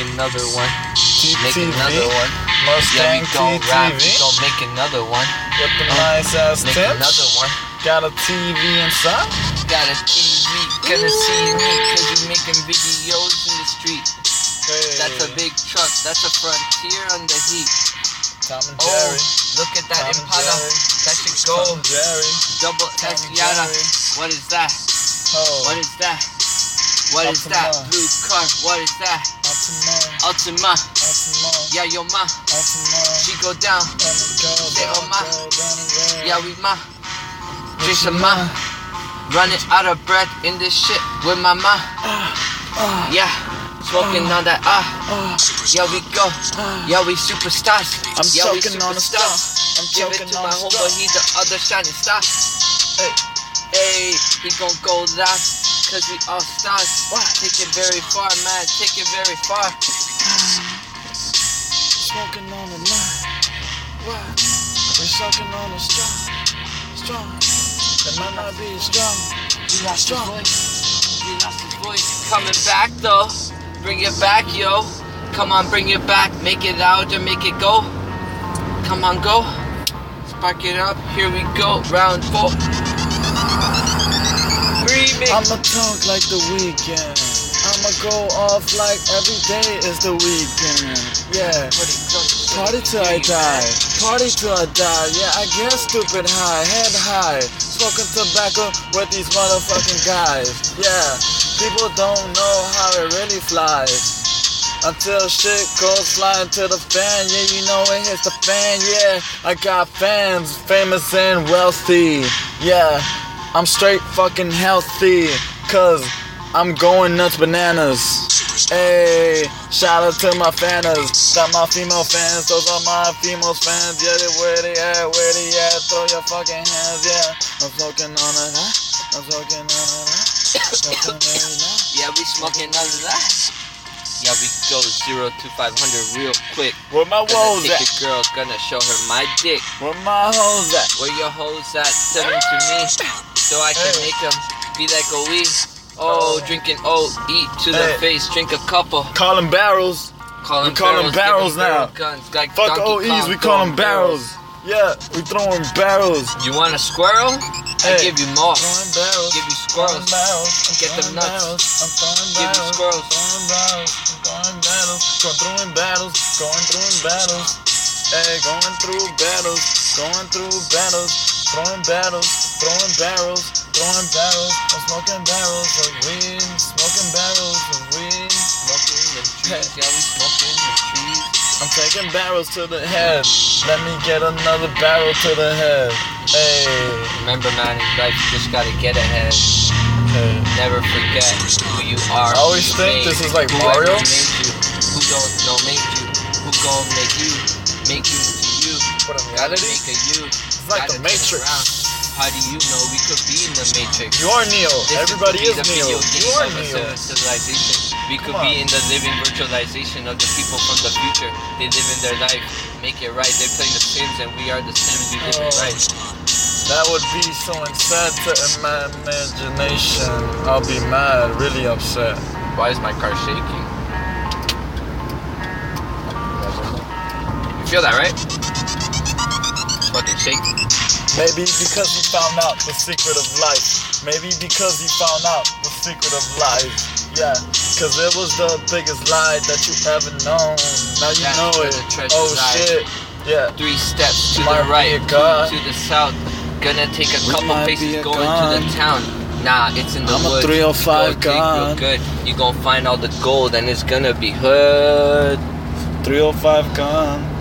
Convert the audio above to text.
another one. Make TTV. another one. Yeah, Mustang we gon' rap. We TTV. gon' make another one. With the Uh, nice ass Make tips. another one. Got a TV inside. Got a TV, gonna see me, cause you making videos in the street. Hey. That's a big truck, that's a frontier on the heat. Tom and Oh, look at that Tom Impala. Jerry. That should go. and Jerry. Double Tom S Yada. What is that? Oh. What is that? What is Altima. that? Blue car. What is that? Altima. Ultima. Altima. Yeah, yo ma. She go down. And it go Say, down, go down the road. Yeah, we ma. Drink some ma. Running out of breath in this shit with my ma. Ah, Yeah. Smoking on that ah. ah, Yeah, we go. ah. Yeah, we superstars. I'm yeah, we choking on a star. superstars. I'm Give it to my homeboy, he's the other shining star. Hey. Hey, he gon' go last, cause we all stars. Take it very far, man, take it very far. Smoking on nine. What? We're sucking on the strong. Strong. It might not be strong. We lost Strong. voice. He lost his voice. Coming back though, bring it back, yo. Come on, bring it back, make it out and make it go. Come on, go. Spark it up, here we go, round four. Remix. I'ma talk like the weekend. I'ma go off like every day is the weekend. Yeah. Party till I die. Party till I die. Yeah, I get stupid high, head high. Smoking tobacco with these motherfucking guys. Yeah. People don't know how it really flies. Until shit goes flying to the fan, yeah, you know it hits the fan, yeah. I got fans, famous and wealthy, yeah. I'm straight fucking healthy, cause I'm going nuts bananas. Hey, shout out to my fans, got my female fans, those are my female fans, yeah, they where they at, where they at, throw your fucking hands, yeah. I'm smoking on a that, I'm smoking on a that, smoking very nice. Yeah, we smoking on that. Yeah, we go zero to 500 real quick. Where my woes at? a girl, gonna show her my dick. Where my hoes at? Where your hoes at? Send them to me so I can Hey. make them be like a we. Oh, oh, drinking oat, eat to the face, drink a couple. Calling barrels. Call We them call 'em barrels give 'em barrel now. Guns, like Fuck OEs, Kong, we call them throwing barrels. Yeah, we throwing barrels. You want a squirrel? I give you more. Throwing barrels. Give you squirrels. barrels. Get them nuts. barrels. I'm throwing Give you squirrels. Throwing barrels. I'm throwing battles. Going through battles. Going through battles. Hey, going through battles. Going through battles. Throwing battles. Throwing barrels. Throwing barrels. I'm smoking barrels of weed. Smoking barrels of weed. Smoking in the trees, yeah, we smoking in the trees. I'm taking barrels to the head. Let me get another barrel to the head. Hey, Remember, man, in life you just gotta get ahead. hey. Never forget who you are. I always think made, this is like Mario. Who don't know made you, who gon' make you, make you to you. In Gotta reality, make a you. Like the Matrix. How do you know we could be in the Matrix? You are Neo. This Everybody is Neo. You are Neo. Civilization. We could be in the living virtualization of the people from the future. They live in their life, make it right. They're playing the Sims, and we are the Sims. We live it Oh. right. That would be so sad to my imagination. I'll be mad, really upset. Why is my car shaking? You feel that, right? It's. Maybe because he found out the secret of life. Maybe because he found out the secret of life. Yeah, cause it was the biggest lie that you ever known. Now you That's know it. Oh shit. Yeah. Three steps to Might the right, two to the south. Gonna take a We couple paces a going to the town. Nah, it's in the I'm a woods. 305 Go dig real god. good. You gonna find all the gold and it's gonna be hood. 305 gun.